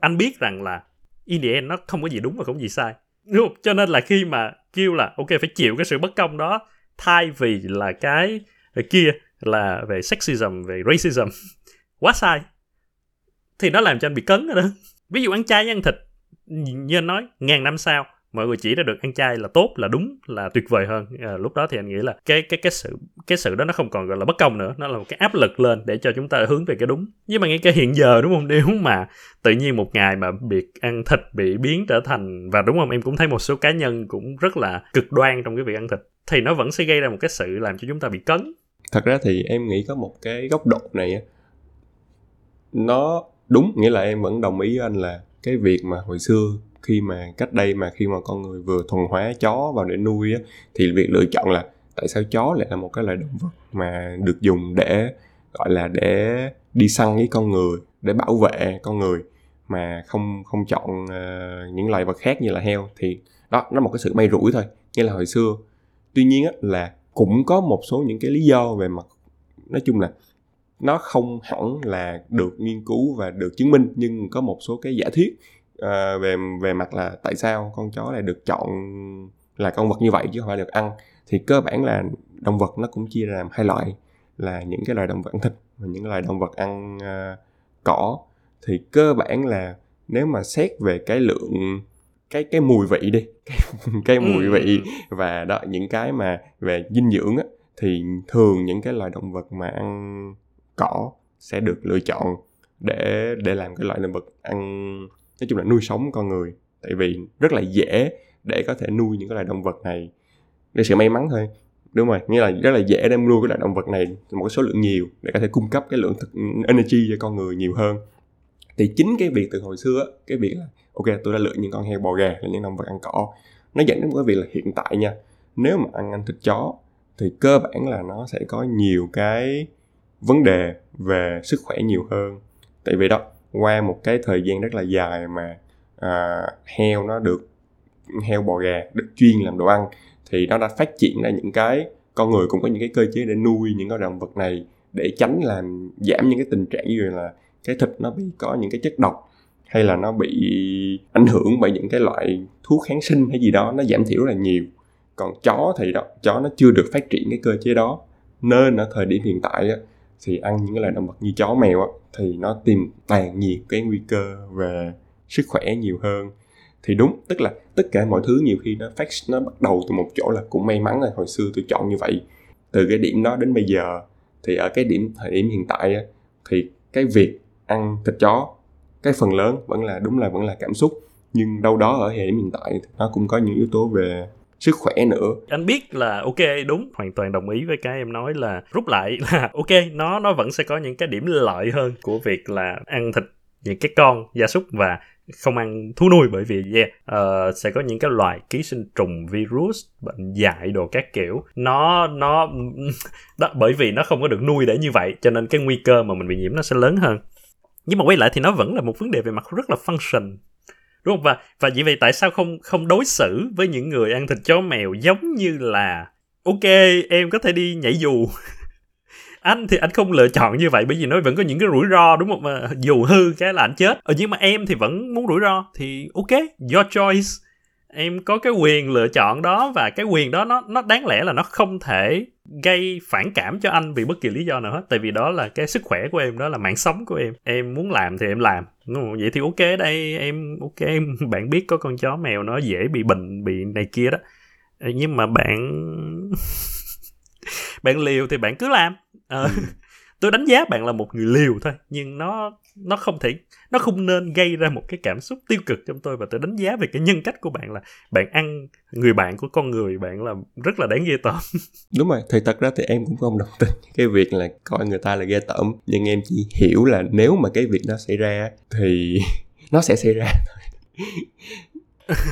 anh biết rằng là in the end nó không có gì đúng và không có gì sai. Đúng không? cho nên là khi mà kêu là, ok, phải chịu cái sự bất công đó, thay vì là cái kia là về sexism, về racism, quá sai. Thì nó làm cho anh bị cấn rồi đó. Ví dụ ăn chay, ăn thịt như anh nói, ngàn năm sau mọi người chỉ ra được ăn chay là tốt là đúng là tuyệt vời hơn. À, lúc đó thì anh nghĩ là cái cái cái sự cái sự đó nó không còn gọi là bất công nữa nó là một cái áp lực lên để cho chúng ta hướng về cái đúng. Nhưng mà ngay cái hiện giờ đúng không? Nếu mà tự nhiên một ngày mà việc ăn thịt bị biến trở thành và đúng không? Em cũng thấy một số cá nhân cũng rất là cực đoan trong cái việc ăn thịt thì nó vẫn sẽ gây ra một cái sự làm cho chúng ta bị cấn. Thật ra thì em nghĩ có một cái góc độ này nó đúng nghĩa là em vẫn đồng ý với anh là cái việc mà hồi xưa khi mà cách đây mà khi mà con người vừa thuần hóa chó vào để nuôi á thì việc lựa chọn là tại sao chó lại là một cái loài động vật mà được dùng để gọi là để đi săn với con người để bảo vệ con người mà không không chọn uh, những loài vật khác như là heo? Thì đó nó một cái sự may rủi thôi như là hồi xưa. Tuy nhiên á, là cũng có một số những cái lý do về mặt nói chung là nó không hẳn là được nghiên cứu và được chứng minh nhưng có một số cái giả thuyết uh, về về mặt là tại sao con chó lại được chọn là con vật như vậy chứ không phải được ăn thì cơ bản là động vật nó cũng chia ra làm hai loại là những cái loài động vật ăn thịt và những loài động vật ăn uh, cỏ thì cơ bản là nếu mà xét về cái lượng cái cái mùi vị đi cái, cái mùi ừ. vị và đó những cái mà về dinh dưỡng á thì thường những cái loài động vật mà ăn cỏ sẽ được lựa chọn để để làm cái loại động vật ăn nói chung là nuôi sống con người. Tại vì rất là dễ để có thể nuôi những cái loài động vật này. Để sự may mắn thôi. Đúng rồi, nghĩa là rất là dễ để nuôi cái loại động vật này, một cái số lượng nhiều để có thể cung cấp cái lượng thực energy cho con người nhiều hơn. Thì chính cái việc từ hồi xưa cái việc là, ok, tôi đã lựa những con heo bò gà là những động vật ăn cỏ, nó dẫn đến một cái việc là hiện tại nha, nếu mà ăn ăn thịt chó thì cơ bản là nó sẽ có nhiều cái vấn đề về sức khỏe nhiều hơn. Tại vì đó qua một cái thời gian rất là dài mà à, heo nó được heo bò gà được chuyên làm đồ ăn thì nó đã phát triển ra những cái con người cũng có những cái cơ chế để nuôi những cái động vật này để tránh làm giảm những cái tình trạng như là cái thịt nó bị có những cái chất độc hay là nó bị ảnh hưởng bởi những cái loại thuốc kháng sinh hay gì đó nó giảm thiểu rất là nhiều. Còn chó thì đó chó nó chưa được phát triển cái cơ chế đó. Nên ở thời điểm hiện tại á, thì ăn những cái loài động vật như chó mèo á, thì nó tiềm tàng nhiều cái nguy cơ về sức khỏe nhiều hơn. Thì đúng tức là tất cả mọi thứ nhiều khi nó phát nó bắt đầu từ một chỗ là cũng may mắn là hồi xưa tôi chọn như vậy. Từ cái điểm đó đến bây giờ thì ở cái điểm thời điểm hiện tại á, thì cái việc ăn thịt chó cái phần lớn vẫn là đúng là vẫn là cảm xúc nhưng đâu đó ở thời điểm hiện tại nó cũng có những yếu tố về sức khỏe nữa. Anh biết là ok đúng hoàn toàn đồng ý với cái em nói là rút lại là ok nó nó vẫn sẽ có những cái điểm lợi hơn của việc là ăn thịt những cái con gia súc và không ăn thú nuôi bởi vì yeah, uh, sẽ có những cái loại ký sinh trùng virus bệnh dại đồ các kiểu. Nó nó đó bởi vì nó không có được nuôi để như vậy cho nên cái nguy cơ mà mình bị nhiễm nó sẽ lớn hơn. Nhưng mà quay lại thì nó vẫn là một vấn đề về mặt rất là function đúng không? Và và vì vậy tại sao không không đối xử với những người ăn thịt chó mèo giống như là, ok, em có thể đi nhảy dù. Anh thì anh không lựa chọn như vậy bởi vì nó vẫn có những cái rủi ro, đúng không? Mà dù hư cái là anh chết. Ờ nhưng mà em thì vẫn muốn rủi ro thì ok, your choice em có cái quyền lựa chọn đó và cái quyền đó nó nó đáng lẽ là nó không thể gây phản cảm cho anh vì bất kỳ lý do nào hết. Tại vì đó là cái sức khỏe của em đó là mạng sống của em. Em muốn làm thì em làm. Vậy thì ok đây em ok em bạn biết có con chó mèo nó dễ bị bệnh bị này kia đó. Nhưng mà bạn bạn liều thì bạn cứ làm. À, ừ. tôi đánh giá bạn là một người liều thôi nhưng nó nó không thể nó không nên gây ra một cái cảm xúc tiêu cực trong tôi. Và tôi đánh giá về cái nhân cách của bạn là bạn ăn người bạn của con người bạn là rất là đáng ghê tởm. Đúng rồi thì thật ra thì em cũng không đồng tình. Cái việc là coi người ta là ghê tởm nhưng em chỉ hiểu là nếu mà cái việc đó xảy ra thì nó sẽ xảy ra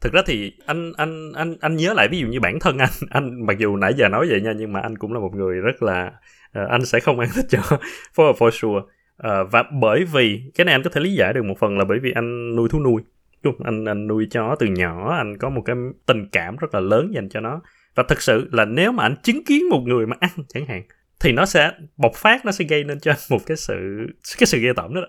thực ra thì anh anh anh anh nhớ lại ví dụ như bản thân anh. Anh mặc dù nãy giờ nói vậy nha nhưng mà anh cũng là một người rất là uh, anh sẽ không ăn thịt chó for for sure. Uh, và bởi vì cái này anh có thể lý giải được một phần là bởi vì anh nuôi thú nuôi. Đúng, anh anh nuôi chó từ nhỏ anh có một cái tình cảm rất là lớn dành cho nó. Và thực sự là nếu mà anh chứng kiến một người mà ăn chẳng hạn thì nó sẽ bộc phát nó sẽ gây nên cho anh một cái sự cái sự ghê tởm đó.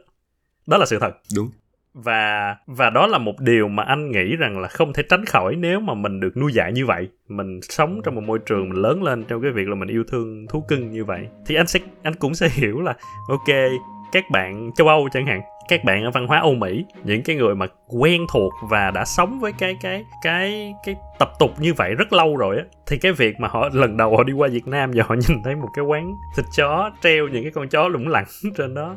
Đó là sự thật. Đúng và và đó là một điều mà anh nghĩ rằng là không thể tránh khỏi nếu mà mình được nuôi dạy như vậy. Mình sống trong một môi trường mình lớn lên trong cái việc là mình yêu thương thú cưng như vậy. Thì anh sẽ, anh cũng sẽ hiểu là, ok, các bạn châu âu chẳng hạn, các bạn ở văn hóa Âu Mỹ, những cái người mà quen thuộc và đã sống với cái cái cái cái tập tục như vậy rất lâu rồi á, thì cái việc mà họ, lần đầu họ đi qua Việt Nam và họ nhìn thấy một cái quán thịt chó treo những cái con chó lủng lẳng trên đó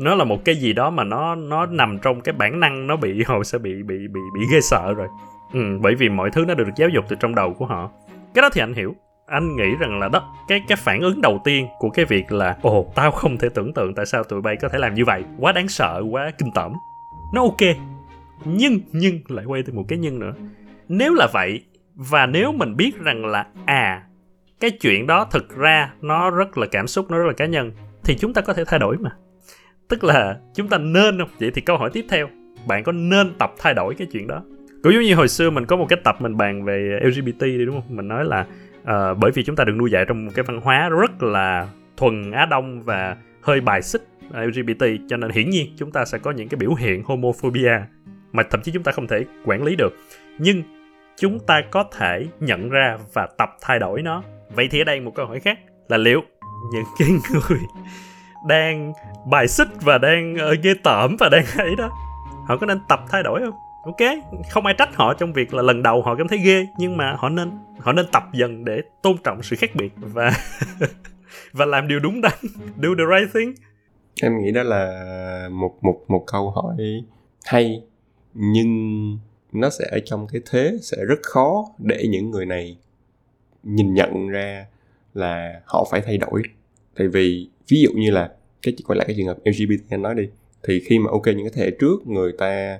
nó là một cái gì đó mà nó nó nằm trong cái bản năng nó bị họ sẽ bị bị bị bị ghê sợ rồi. Ừ, bởi vì mọi thứ nó được giáo dục từ trong đầu của họ. Cái đó thì anh hiểu. Anh nghĩ rằng là đó cái cái phản ứng đầu tiên của cái việc là ồ tao không thể tưởng tượng tại sao tụi bay có thể làm như vậy. Quá đáng sợ quá kinh tởm. Nó ok nhưng nhưng lại quay tới một cái nhân nữa. Nếu là vậy và nếu mình biết rằng là à cái chuyện đó thực ra nó rất là cảm xúc nó rất là cá nhân thì chúng ta có thể thay đổi mà tức là chúng ta nên không? Vậy thì câu hỏi tiếp theo bạn có nên tập thay đổi cái chuyện đó? Cũng giống như hồi xưa mình có một cái tập mình bàn về lgbt đi đúng không? Mình nói là uh, bởi vì chúng ta được nuôi dạy trong một cái văn hóa rất là thuần á đông và hơi bài xích lgbt cho nên hiển nhiên chúng ta sẽ có những cái biểu hiện homophobia mà thậm chí chúng ta không thể quản lý được. Nhưng chúng ta có thể nhận ra và tập thay đổi nó. Vậy thì ở đây một câu hỏi khác là liệu những cái người đang bài xích và đang uh, ghê tởm và đang ấy đó. Họ có nên tập thay đổi không? Ok không ai trách họ trong việc là lần đầu họ cảm thấy ghê nhưng mà họ nên họ nên tập dần để tôn trọng sự khác biệt và và làm điều đúng đắn do the right thing. Em nghĩ đó là một một một câu hỏi hay nhưng nó sẽ ở trong cái thế sẽ rất khó để những người này nhìn nhận ra là họ phải thay đổi. Tại vì ví dụ như là cái quay lại cái trường hợp LGBT anh nói đi thì khi mà ok những cái thể trước người ta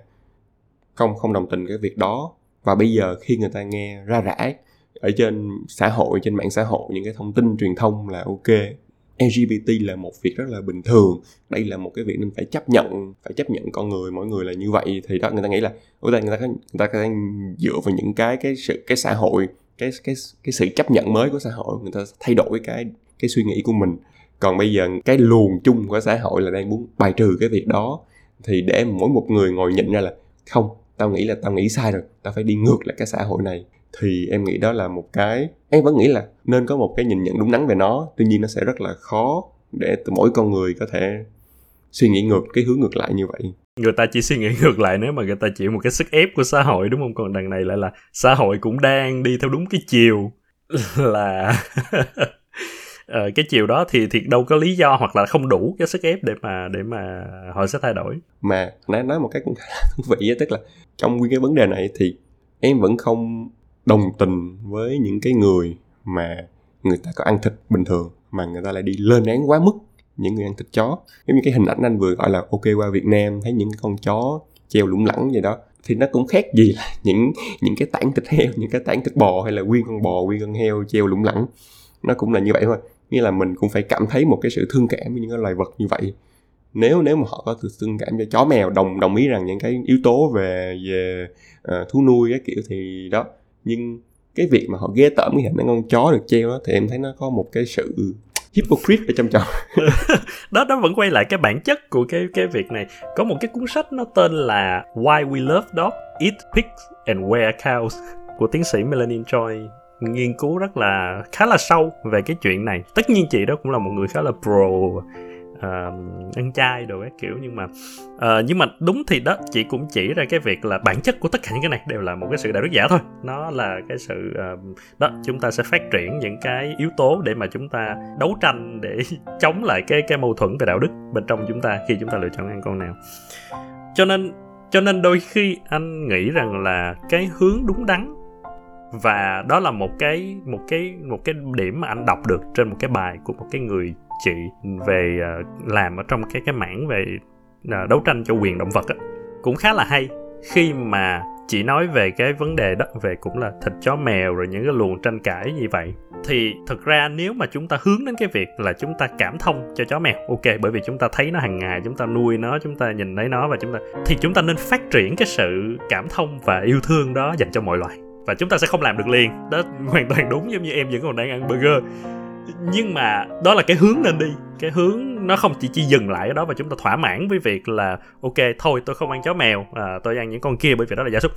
không không đồng tình cái việc đó và bây giờ khi người ta nghe ra rã ở trên xã hội trên mạng xã hội những cái thông tin truyền thông là ok LGBT là một việc rất là bình thường đây là một cái việc nên phải chấp nhận phải chấp nhận con người mỗi người là như vậy thì đó người ta nghĩ là người ta người ta có, người ta có dựa vào những cái cái sự cái xã hội cái cái cái sự chấp nhận mới của xã hội người ta thay đổi cái cái suy nghĩ của mình còn bây giờ cái luồng chung của xã hội là đang muốn bài trừ cái việc đó. Thì để mỗi một người ngồi nhận ra là, không, tao nghĩ là tao nghĩ sai rồi, tao phải đi ngược lại cái xã hội này. Thì em nghĩ đó là một cái, em vẫn nghĩ là nên có một cái nhìn nhận đúng đắn về nó. Tuy nhiên nó sẽ rất là khó để mỗi con người có thể suy nghĩ ngược, cái hướng ngược lại như vậy. Người ta chỉ suy nghĩ ngược lại nếu mà người ta chịu một cái sức ép của xã hội, đúng không? Còn đằng này lại là xã hội cũng đang đi theo đúng cái chiều. Là uh, cái chiều đó thì thì đâu có lý do hoặc là không đủ cái sức ép để mà để mà họ sẽ thay đổi. Mà nói nói một cái cũng thú vị tức là trong nguyên cái vấn đề này thì em vẫn không đồng tình với những cái người mà người ta có ăn thịt bình thường mà người ta lại đi lên án quá mức những người ăn thịt chó. Giống như cái hình ảnh anh vừa gọi là ok qua Việt Nam thấy những con chó treo lủng lẳng vậy đó thì nó cũng khác gì là những những cái tảng thịt heo những cái tảng thịt bò hay là nguyên con bò nguyên con heo treo lủng lẳng. Nó cũng là như vậy thôi nghĩa là mình cũng phải cảm thấy một cái sự thương cảm với những cái loài vật như vậy. Nếu nếu mà họ có sự thương cảm cho chó mèo đồng đồng ý rằng những cái yếu tố về về uh, thú nuôi cái kiểu thì đó. Nhưng cái việc mà họ ghê tởm cái hình con chó được treo đó thì em thấy nó có một cái sự hypocrite ở trong trò đó đó vẫn quay lại cái bản chất của cái cái việc này. Có một cái cuốn sách nó tên là Why We Love Dogs Eat Pigs and Wear Cows của tiến sĩ Melanie Choi nghiên cứu rất là khá là sâu về cái chuyện này. Tất nhiên chị đó cũng là một người khá là pro uh, ăn chay đồ các kiểu nhưng mà uh, nhưng mà đúng thì đó chị cũng chỉ ra cái việc là bản chất của tất cả những cái này đều là một cái sự đạo đức giả thôi. Nó là cái sự uh, đó chúng ta sẽ phát triển những cái yếu tố để mà chúng ta đấu tranh để chống lại cái cái mâu thuẫn về đạo đức bên trong chúng ta khi chúng ta lựa chọn ăn con nào. Cho nên cho nên đôi khi anh nghĩ rằng là cái hướng đúng đắn và đó là một cái một cái một cái điểm mà anh đọc được trên một cái bài của một cái người chị về uh, làm ở trong cái cái mảng về uh, đấu tranh cho quyền động vật á. Cũng khá là hay. Khi mà chị nói về cái vấn đề đó về cũng là thịt chó mèo rồi những cái luồng tranh cãi như vậy thì thực ra nếu mà chúng ta hướng đến cái việc là chúng ta cảm thông cho chó mèo ok bởi vì chúng ta thấy nó hàng ngày chúng ta nuôi nó chúng ta nhìn thấy nó và chúng ta thì chúng ta nên phát triển cái sự cảm thông và yêu thương đó dành cho mọi loài và chúng ta sẽ không làm được liền. Đó hoàn toàn đúng giống như em vẫn còn đang ăn burger. Nhưng mà đó là cái hướng nên đi. Cái hướng nó không chỉ chỉ dừng lại ở đó và chúng ta thỏa mãn với việc là ok thôi tôi không ăn chó mèo à, tôi ăn những con kia bởi vì đó là gia súc.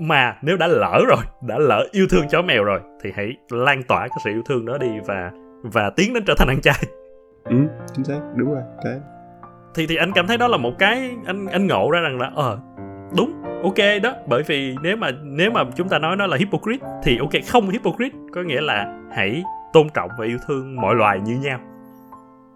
Mà nếu đã lỡ rồi đã lỡ yêu thương chó mèo rồi thì hãy lan tỏa cái sự yêu thương đó đi và và tiến đến trở thành ăn chay. Ừ chính xác đúng rồi cái. Thì thì anh cảm thấy đó là một cái anh anh ngộ ra rằng là ờ đúng ok đó bởi vì nếu mà nếu mà chúng ta nói nó là hypocrite thì ok không hypocrite có nghĩa là hãy tôn trọng và yêu thương mọi loài như nhau.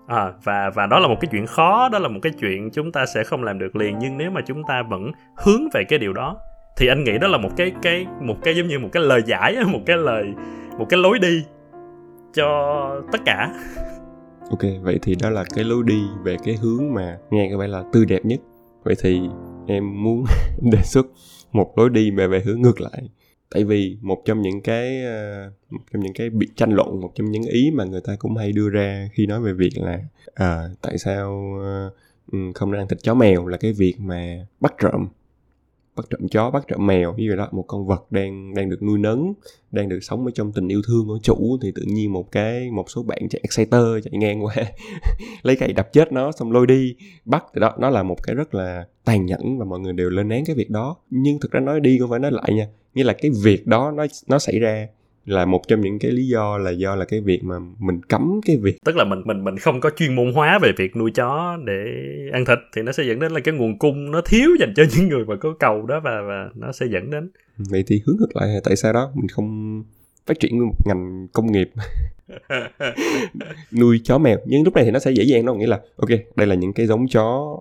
À, và và đó là một cái chuyện khó đó là một cái chuyện chúng ta sẽ không làm được liền nhưng nếu mà chúng ta vẫn hướng về cái điều đó thì anh nghĩ đó là một cái cái một cái giống như một cái lời giải một cái lời một cái lối đi cho tất cả. Ok vậy thì đó là cái lối đi về cái hướng mà nghe có vẻ là tươi đẹp nhất. Vậy thì em muốn đề xuất một lối đi về về hướng ngược lại. Tại vì một trong những cái ờ, một trong những cái bị tranh luận một trong những ý mà người ta cũng hay đưa ra khi nói về việc là à, tại sao ờ, ừ, không nên ăn thịt chó mèo là cái việc mà bắt trộm bắt trộm chó, bắt trộm mèo như vậy đó, một con vật đang đang được nuôi nấng, đang được sống ở trong tình yêu thương của chủ, thì tự nhiên một cái, một số bạn chạy exciter, chạy ngang qua, lấy cây đập chết nó, xong lôi đi. Bắt thì đó, nó là một cái rất là tàn nhẫn và mọi người đều lên án cái việc đó. Nhưng thực ra nói đi cũng phải nói lại nha, nghĩa là cái việc đó, nó nó xảy ra là một trong những cái lý do là do là cái việc mà mình cấm cái việc. Tức là mình mình mình không có chuyên môn hóa về việc nuôi chó để ăn thịt thì nó sẽ dẫn đến là cái nguồn cung nó thiếu dành cho những người mà có cầu đó và và nó sẽ dẫn đến. Vậy thì hướng ngược lại tại sao đó? Mình không phát triển một ngành công nghiệp nuôi chó mèo. Nhưng lúc này thì nó sẽ dễ dàng đâu nghĩa là ok đây là những cái giống chó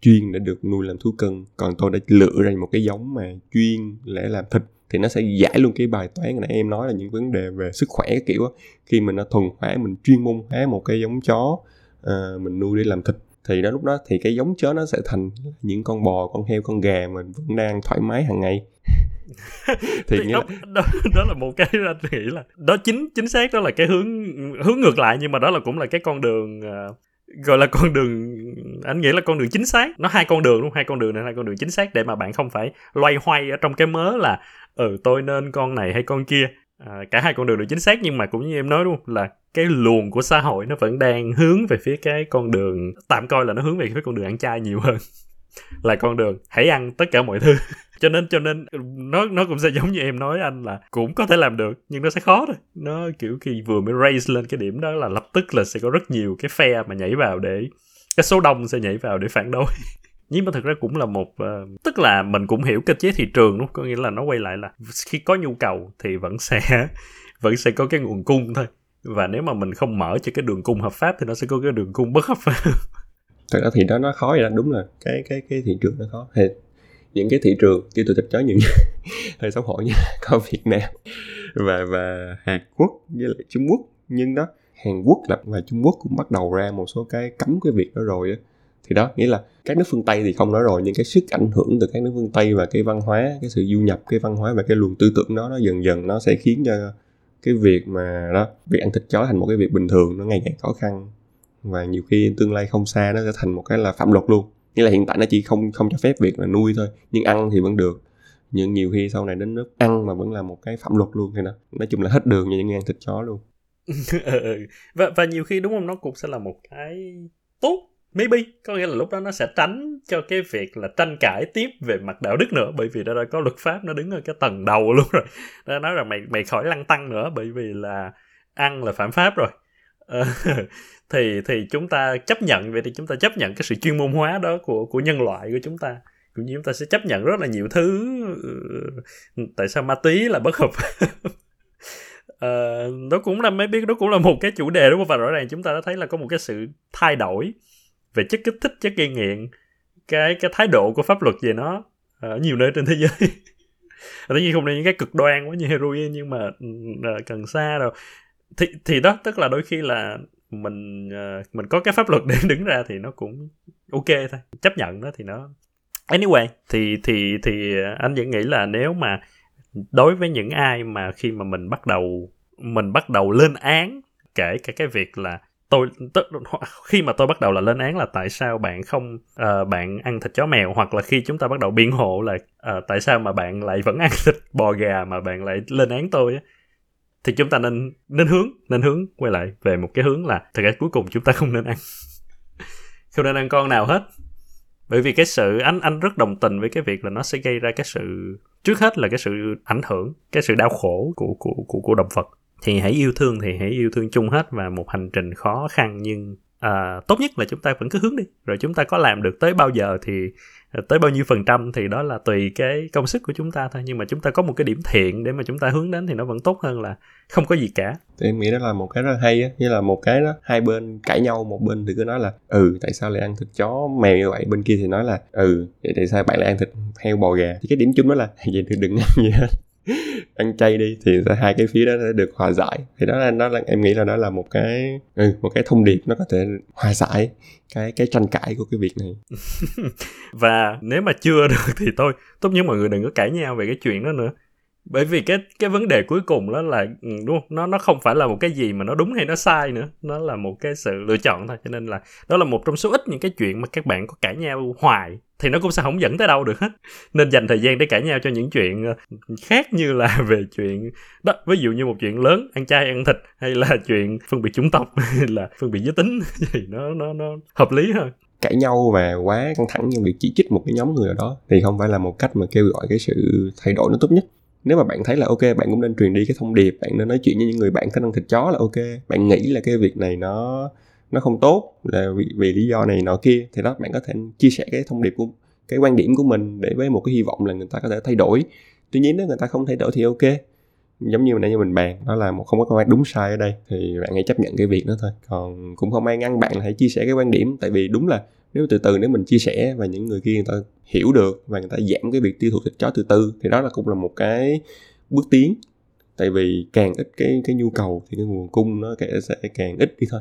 chuyên để được nuôi làm thú cưng còn tôi đã lựa ra một cái giống mà chuyên để làm thịt thì nó sẽ giải luôn cái bài toán nãy em nói là những vấn đề về sức khỏe kiểu đó. khi mình nó thuần hóa mình chuyên môn hóa một cái giống chó uh, mình nuôi để làm thịt thì đó lúc đó thì cái giống chó nó sẽ thành những con bò con heo con gà mình vẫn đang thoải mái hàng ngày. Thì, thì đó, đó, đó là một cái anh nghĩ là đó chính chính xác đó là cái hướng hướng ngược lại nhưng mà đó là cũng là cái con đường uh, gọi là con đường anh nghĩ là con đường chính xác. Nó hai con đường luôn hai con đường này hai con đường chính xác để mà bạn không phải loay hoay ở trong cái mớ là ừ tôi nên con này hay con kia? À, cả hai con đường đều chính xác nhưng mà cũng như em nói luôn là cái luồng của xã hội nó vẫn đang hướng về phía cái con đường tạm coi là nó hướng về phía con đường ăn chay nhiều hơn. Là con đường hãy ăn tất cả mọi thứ. Cho nên cho nên nó nó cũng sẽ giống như em nói anh là cũng có thể làm được nhưng nó sẽ khó thôi. Nó kiểu khi vừa mới raise lên cái điểm đó là lập tức là sẽ có rất nhiều cái phe mà nhảy vào để cái số đông sẽ nhảy vào để phản đối. nhưng mà thực ra cũng là một uh, tức là mình cũng hiểu cơ chế thị trường đúng có nghĩa là nó quay lại là khi có nhu cầu thì vẫn sẽ vẫn sẽ có cái nguồn cung thôi. Và nếu mà mình không mở cho cái đường cung hợp pháp thì nó sẽ có cái đường cung bất hợp pháp. Thật ra thì đó nó khó vậy đó. Đúng là cái cái cái thị trường nó khó. Thì những cái thị trường tiêu thụ thịt chó nhiều hơi xấu hổ như có Việt Nam và và Hàn Quốc với lại Trung Quốc. Nhưng đó Hàn Quốc là và Trung Quốc cũng bắt đầu ra một số cái cấm cái việc đó rồi á thì đó, nghĩa là các nước phương Tây thì không nói rồi, nhưng cái sức ảnh hưởng từ các nước phương Tây và cái văn hóa, cái sự du nhập, cái văn hóa và cái luồng tư tưởng đó, nó dần dần nó sẽ khiến cho cái việc mà đó, việc ăn thịt chó thành một cái việc bình thường, nó ngày càng khó khăn và nhiều khi tương lai không xa nó sẽ thành một cái là phạm luật luôn. Nghĩa là hiện tại nó chỉ không không cho phép việc là nuôi thôi, nhưng ăn thì vẫn được. Nhưng nhiều khi sau này đến nước ăn mà vẫn là một cái phạm luật luôn, thì nó nói chung là hết đường như những ăn thịt chó luôn. Ừ, ừ, ừ. Và và nhiều khi, đúng không, nó cũng sẽ là một cái tốt maybe. Có nghĩa là lúc đó nó sẽ tránh cho cái việc là tranh cãi tiếp về mặt đạo đức nữa bởi vì đó đã có luật pháp nó đứng ở cái tầng đầu luôn rồi. Nó nói rằng mày mày khỏi lăng tăng nữa bởi vì là ăn là phạm pháp rồi. Ờ, thì thì chúng ta chấp nhận vậy thì chúng ta chấp nhận cái sự chuyên môn hóa đó của của nhân loại của chúng ta. Cũng như chúng ta sẽ chấp nhận rất là nhiều thứ ừ, tại sao ma túy là bất hợp uh, đó cũng là mấy biết đó cũng là một cái chủ đề đúng không? Và rõ ràng chúng ta đã thấy là có một cái sự thay đổi về chất kích thích, chất gây nghiện, cái cái thái độ của pháp luật về nó ở nhiều nơi trên thế giới. Tất nhiên không nên những cái cực đoan quá như heroin, nhưng mà ừ, cần xa rồi thì thì đó, tức là đôi khi là mình ờ, mình có cái pháp luật để đứng ra thì nó cũng ok thôi, chấp nhận đó thì nó. Anyway, thì thì thì anh vẫn nghĩ là nếu mà đối với những ai mà khi mà mình bắt đầu, mình bắt đầu lên án kể cả cái việc là tôi tức, khi mà tôi bắt đầu là lên án là tại sao bạn không uh, bạn ăn thịt chó mèo hoặc là khi chúng ta bắt đầu biện hộ là uh, tại sao mà bạn lại vẫn ăn thịt bò gà mà bạn lại lên án tôi á thì chúng ta nên nên hướng nên hướng quay lại về một cái hướng là thực ra cuối cùng chúng ta không nên ăn. Không nên ăn con nào hết. Bởi vì cái sự anh anh rất đồng tình với cái việc là nó sẽ gây ra cái sự trước hết là cái sự ảnh hưởng cái sự đau khổ của của của của động vật thì hãy yêu thương thì hãy yêu thương chung hết và một hành trình khó khăn nhưng à, tốt nhất là chúng ta vẫn cứ hướng đi. Rồi chúng ta có làm được tới bao giờ thì à, tới bao nhiêu phần trăm thì đó là tùy cái công sức của chúng ta thôi. Nhưng mà chúng ta có một cái điểm thiện để mà chúng ta hướng đến thì nó vẫn tốt hơn là không có gì cả. Thì em nghĩ đó là một cái rất hay á. Như là một cái đó hai bên cãi nhau một bên thì cứ nói là ừ tại sao lại ăn thịt chó mèo như vậy? Bên kia thì nói là ừ vậy tại sao bạn lại ăn thịt heo bò gà? Thì cái điểm chung đó là vậy thì đừng ăn gì hết. ăn chay đi thì hai cái phía đó sẽ được hòa giải. Thì đó là nó là em nghĩ là đó là một cái ừ, một cái thông điệp nó có thể hòa giải cái cái tranh cãi của cái việc này. Và nếu mà chưa được thì tôi, tốt nhất mọi người đừng có cãi nhau về cái chuyện đó nữa bởi vì cái cái vấn đề cuối cùng đó là ừ, đúng không? nó nó không phải là một cái gì mà nó đúng hay nó sai nữa. Nó là một cái sự lựa chọn thôi. Cho nên là đó là một trong số ít những cái chuyện mà các bạn có cãi nhau hoài thì nó cũng sẽ không dẫn tới đâu được hết. Nên dành thời gian để cãi nhau cho những chuyện ờ, khác như là về chuyện đó. Ví dụ như một chuyện lớn, ăn chay, ăn thịt, hay là chuyện phân biệt chủng tộc, hay là phân biệt giới tính thì nó nó nó hợp lý hơn. Cãi nhau và quá căng thẳng trong việc chỉ trích một cái nhóm người nào đó thì không phải là một cách mà kêu gọi cái sự thay đổi nó tốt nhất nếu mà bạn thấy là ok bạn cũng nên truyền đi cái thông điệp bạn nên nói chuyện với những người bạn có năng thịt chó là ok. Bạn nghĩ là cái việc này nó nó không tốt là vì, vì lý do này nọ kia thì đó bạn có thể chia sẻ cái thông điệp của cái quan điểm của mình để với một cái hy vọng là người ta có thể thay đổi. Tuy nhiên nếu người ta không thay đổi thì ok giống như nãy như mình bàn đó là một không có câu đúng sai ở đây thì bạn hãy chấp nhận cái việc đó thôi. Còn cũng không ai ngăn bạn là hãy chia sẻ cái quan điểm tại vì đúng là nếu từ từ nếu mình chia sẻ và những người kia người ta hiểu được và người ta giảm cái việc tiêu thụ thịt chó từ từ thì đó là cũng là một cái bước tiến. Tại vì càng ít cái cái nhu cầu thì cái nguồn cung nó sẽ càng ít đi thôi.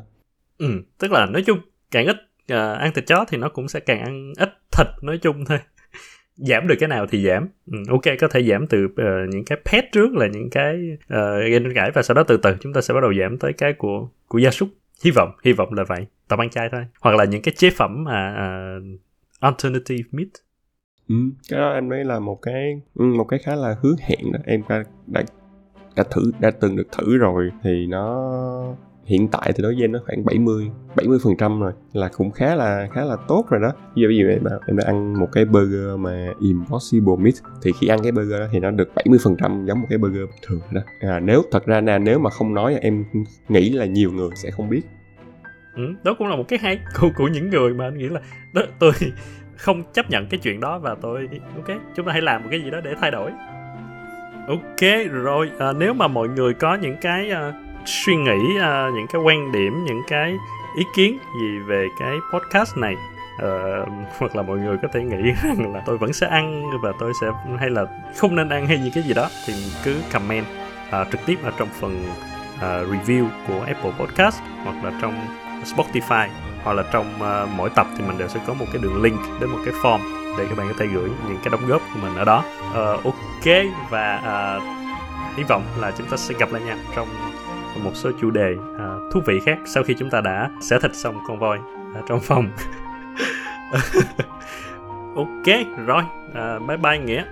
Ừ tức là nói chung càng ít uh, ăn thịt chó thì nó cũng sẽ càng ăn ít thịt nói chung thôi. Giảm được cái nào thì giảm. Ừ, ok có thể giảm từ uh, những cái pet trước là những cái uh, gây tranh cãi và sau đó từ từ. Chúng ta sẽ bắt đầu giảm tới cái của của gia súc hy vọng hy vọng là vậy. Tập ăn chay thôi. Hoặc là những cái chế phẩm mà uh, alternative meat. Ừ, cái đó em thấy là một cái ừ, một cái khá là hứa hẹn đó. Em đã, đã đã thử đã từng được thử rồi. Thì nó hiện tại thì đối với em nó khoảng 70 70 phần trăm rồi là cũng khá là khá là tốt rồi đó. Ví dụ, ví dụ em, em đã ăn một cái burger mà impossible meat thì khi ăn cái burger đó thì nó được 70 phần trăm giống một cái burger bình thường đó. À, nếu thật ra là nếu mà không nói em nghĩ là nhiều người sẽ không biết. Ừ, đó cũng là một cái hay của, của những người mà anh nghĩ là đó tôi không chấp nhận cái chuyện đó và tôi ok chúng ta hãy làm một cái gì đó để thay đổi. Ok rồi à, nếu mà mọi người có những cái uh, suy nghĩ uh, những cái quan điểm những cái ý kiến gì về cái podcast này. Uh, hoặc là mọi người có thể nghĩ rằng là tôi vẫn sẽ ăn và tôi sẽ hay là không nên ăn hay gì cái gì đó thì cứ comment uh, trực tiếp ở trong phần uh, review của Apple Podcast hoặc là trong Spotify hoặc là trong uh, mỗi tập thì mình đều sẽ có một cái đường link đến một cái form để các bạn có thể gửi những cái đóng góp của mình ở đó. Uh, ok và uh, hy vọng là chúng ta sẽ gặp lại nhau trong một số chủ đề à, thú vị khác sau khi chúng ta đã xẻ thịt xong con voi ở trong phòng. Ok rồi à, bye bye nghĩa.